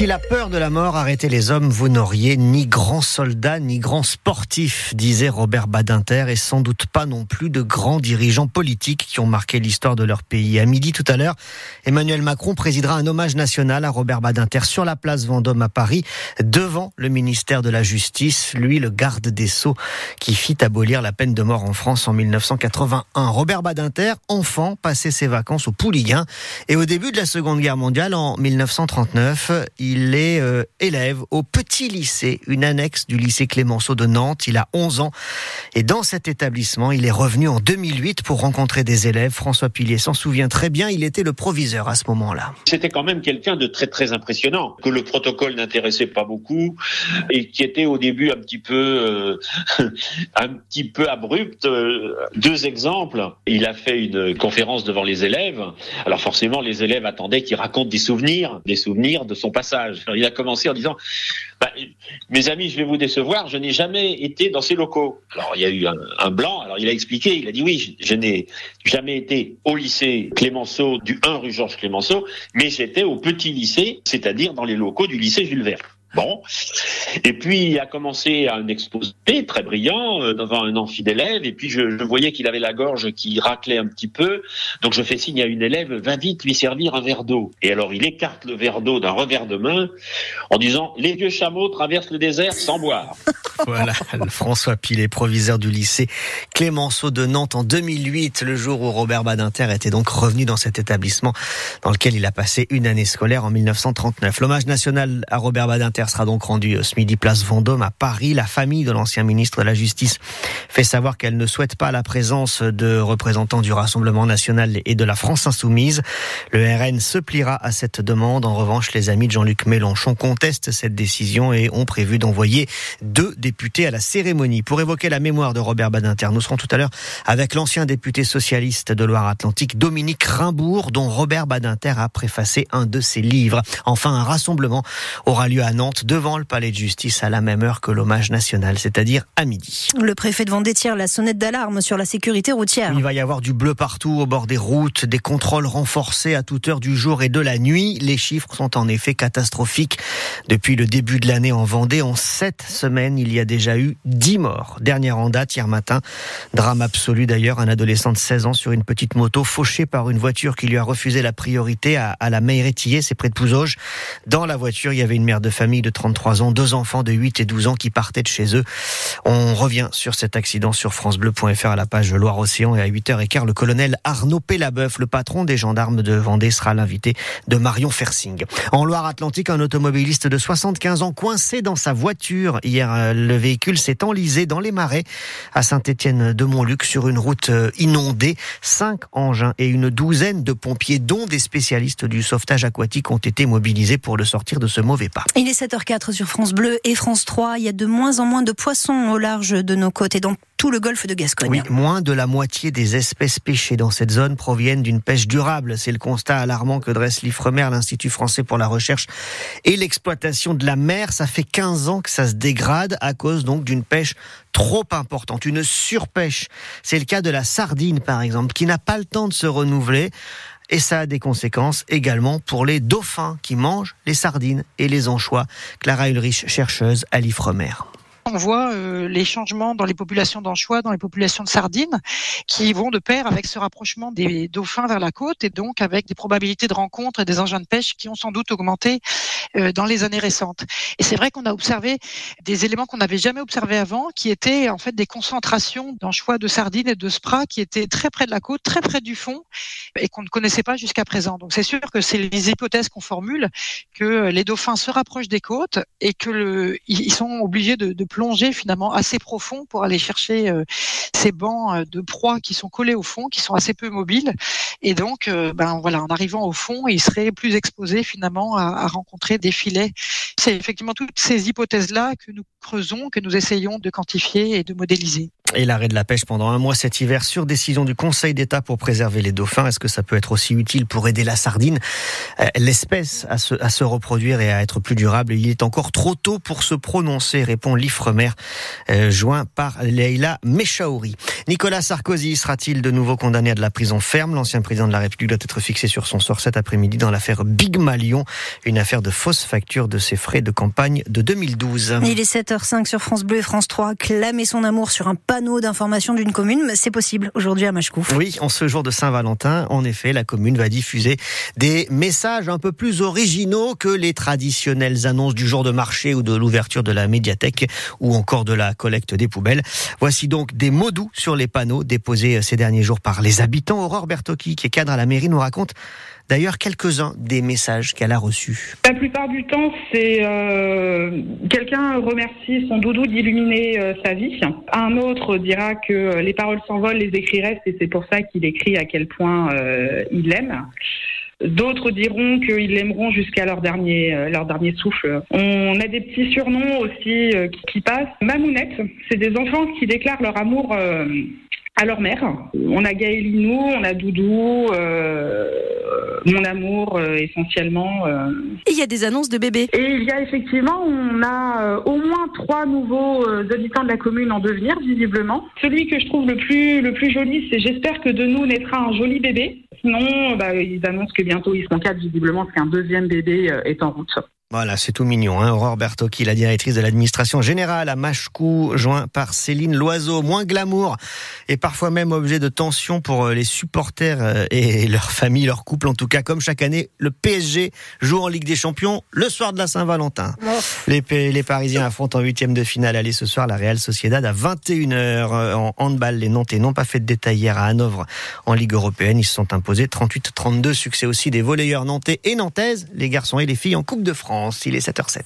Si la peur de la mort arrêtait les hommes, vous n'auriez ni grand soldat ni grand sportif, disait Robert Badinter, et sans doute pas non plus de grands dirigeants politiques qui ont marqué l'histoire de leur pays. À midi tout à l'heure, Emmanuel Macron présidera un hommage national à Robert Badinter sur la place Vendôme à Paris, devant le ministère de la Justice, lui le garde des Sceaux, qui fit abolir la peine de mort en France en 1981. Robert Badinter, enfant, passait ses vacances au Pouliguen, et au début de la Seconde Guerre mondiale, en 1939, il est euh, élève au petit lycée, une annexe du lycée Clémenceau de Nantes. Il a 11 ans. Et dans cet établissement, il est revenu en 2008 pour rencontrer des élèves. François Pilier s'en souvient très bien. Il était le proviseur à ce moment-là. C'était quand même quelqu'un de très très impressionnant, que le protocole n'intéressait pas beaucoup et qui était au début un petit peu euh, un petit peu abrupt. Euh, deux exemples. Il a fait une conférence devant les élèves. Alors forcément, les élèves attendaient qu'il raconte des souvenirs, des souvenirs de son il a commencé en disant bah, Mes amis, je vais vous décevoir, je n'ai jamais été dans ces locaux. Alors il y a eu un, blanc, alors il a expliqué, il a dit Oui, je, n'ai jamais été au lycée Clémenceau, du 1 rue Georges Clémenceau, mais j'étais au petit lycée, c'est-à-dire dans les locaux du lycée Jules Verne. Bon. Et puis, il a commencé un exposé très brillant euh, devant un amphi d'élèves. Et puis, je, je voyais qu'il avait la gorge qui raclait un petit peu. Donc, je fais signe à une élève, va vite lui servir un verre d'eau. Et alors, il écarte le verre d'eau d'un revers de main en disant, les vieux chameaux traversent le désert sans boire. Voilà, François Pilet, proviseur du lycée Clémenceau de Nantes en 2008, le jour où Robert Badinter était donc revenu dans cet établissement dans lequel il a passé une année scolaire en 1939. L'hommage national à Robert Badinter sera donc rendu ce midi place Vendôme à Paris. La famille de l'ancien ministre de la Justice fait savoir qu'elle ne souhaite pas la présence de représentants du Rassemblement national et de la France insoumise. Le RN se pliera à cette demande. En revanche, les amis de Jean-Luc Mélenchon contestent cette décision et ont prévu d'envoyer deux députés à la cérémonie. Pour évoquer la mémoire de Robert Badinter, nous serons tout à l'heure avec l'ancien député socialiste de Loire-Atlantique, Dominique Rimbourg, dont Robert Badinter a préfacé un de ses livres. Enfin, un rassemblement aura lieu à Nantes devant le palais de justice à la même heure que l'hommage national, c'est-à-dire à midi. Le préfet de Vendée tire la sonnette d'alarme sur la sécurité routière. Il va y avoir du bleu partout au bord des routes, des contrôles renforcés à toute heure du jour et de la nuit. Les chiffres sont en effet catastrophiques. Depuis le début de l'année en Vendée, en sept semaines, il y a déjà eu dix morts. Dernière en date, hier matin, drame absolu d'ailleurs, un adolescent de 16 ans sur une petite moto fauché par une voiture qui lui a refusé la priorité à, la Mairetillé, c'est près de Pouzauges. Dans la voiture, il y avait une mère de famille de 33 ans, deux enfants de 8 et 12 ans qui partaient de chez eux. On revient sur cet accident sur francebleu.fr à la page Loire-Océan et à 8h15, le colonel Arnaud Pélabeuf, le patron des gendarmes de Vendée, sera l'invité de Marion Fersing. En Loire-Atlantique, un automobiliste de 75 ans coincé dans sa voiture. Hier, euh, le véhicule s'est enlisé dans les marais à Saint-Étienne de Montluc sur une route euh, inondée. Cinq engins et une douzaine de pompiers, dont des spécialistes du sauvetage aquatique, ont été mobilisés pour le sortir de ce mauvais pas. Il est 7h04 sur France Bleu et France 3. Il y a de moins en moins de poissons au large de nos côtes et dans tout le golfe de Gascogne. Oui, moins de la moitié des espèces pêchées dans cette zone proviennent d'une pêche durable. C'est le constat alarmant que dresse l'IFREMER, l'Institut français pour la recherche et l'exploitation de la mer. Ça fait 15 ans que ça se dégrade à cause donc d'une pêche trop importante, une surpêche. C'est le cas de la sardine, par exemple, qui n'a pas le temps de se renouveler. Et ça a des conséquences également pour les dauphins qui mangent les sardines et les anchois. Clara Ulrich, chercheuse à l'Ifremer on voit euh, les changements dans les populations d'anchois, dans les populations de sardines, qui vont de pair avec ce rapprochement des dauphins vers la côte et donc avec des probabilités de rencontre et des engins de pêche qui ont sans doute augmenté euh, dans les années récentes. Et c'est vrai qu'on a observé des éléments qu'on n'avait jamais observés avant, qui étaient en fait des concentrations d'anchois, de sardines et de spras qui étaient très près de la côte, très près du fond et qu'on ne connaissait pas jusqu'à présent. Donc c'est sûr que c'est les hypothèses qu'on formule que les dauphins se rapprochent des côtes et que le, ils sont obligés de, de plonger finalement assez profond pour aller chercher euh, ces bancs euh, de proie qui sont collés au fond, qui sont assez peu mobiles. Et donc, euh, ben voilà, en arrivant au fond, ils seraient plus exposés finalement à, à rencontrer des filets. C'est effectivement toutes ces hypothèses-là que nous creusons, que nous essayons de quantifier et de modéliser. Et l'arrêt de la pêche pendant un mois cet hiver sur décision du Conseil d'État pour préserver les dauphins, est-ce que ça peut être aussi utile pour aider la sardine, euh, l'espèce à se, à se reproduire et à être plus durable? Il est encore trop tôt pour se prononcer, répond l'Ifremer, euh, joint par Leila Mechaouri. Nicolas Sarkozy sera-t-il de nouveau condamné à de la prison ferme? L'ancien président de la République doit être fixé sur son sort cet après-midi dans l'affaire Big Malion, une affaire de fausse facture de ses frais de campagne de 2012. Il est 7h05 sur France Bleu et France 3. Clamer son amour sur un panneau d'information d'une commune, c'est possible aujourd'hui à Machecouf. Oui, en ce jour de Saint-Valentin, en effet, la commune va diffuser des messages un peu plus originaux que les traditionnelles annonces du jour de marché ou de l'ouverture de la médiathèque ou encore de la collecte des poubelles. Voici donc des mots doux sur les panneaux déposés ces derniers jours par les habitants. Aurore Bertocchi, qui est cadre à la mairie, nous raconte d'ailleurs quelques-uns des messages qu'elle a reçus. La plupart du temps, c'est euh, quelqu'un remercie son doudou d'illuminer euh, sa vie. Un autre dira que les paroles s'envolent, les écrits restent et c'est pour ça qu'il écrit à quel point euh, il l'aime. D'autres diront qu'ils l'aimeront jusqu'à leur dernier, euh, leur dernier souffle. On a des petits surnoms aussi euh, qui, passent. Mamounette, c'est des enfants qui déclarent leur amour euh, à leur mère. On a Gaëlinou, on a Doudou, euh, mon amour euh, essentiellement. euh. Et il y a des annonces de bébés. Et il y a effectivement, on a euh, au moins trois nouveaux euh, habitants de la commune en devenir, visiblement. Celui que je trouve le plus, le plus joli, c'est j'espère que de nous naîtra un joli bébé. Sinon, bah, ils annoncent que bientôt ils seront quatre, visiblement, parce qu'un deuxième bébé euh, est en route. Voilà, c'est tout mignon. Hein. Aurore Bertocchi, la directrice de l'administration générale à Machecou, joint par Céline Loiseau. Moins glamour et parfois même objet de tension pour euh, les supporters euh, et leurs familles, leurs couples. En tout cas, comme chaque année, le PSG joue en Ligue des Champions le soir de la Saint-Valentin. Les, les Parisiens affrontent en huitième de finale. Allez, ce soir, la Real Sociedad à 21h euh, en handball. Les Nantais n'ont pas fait de détails hier à Hanovre en Ligue européenne. Ils se sont imposés 38-32. Succès aussi des volleyeurs nantais et nantaises, les garçons et les filles en Coupe de France. Il est 7h07.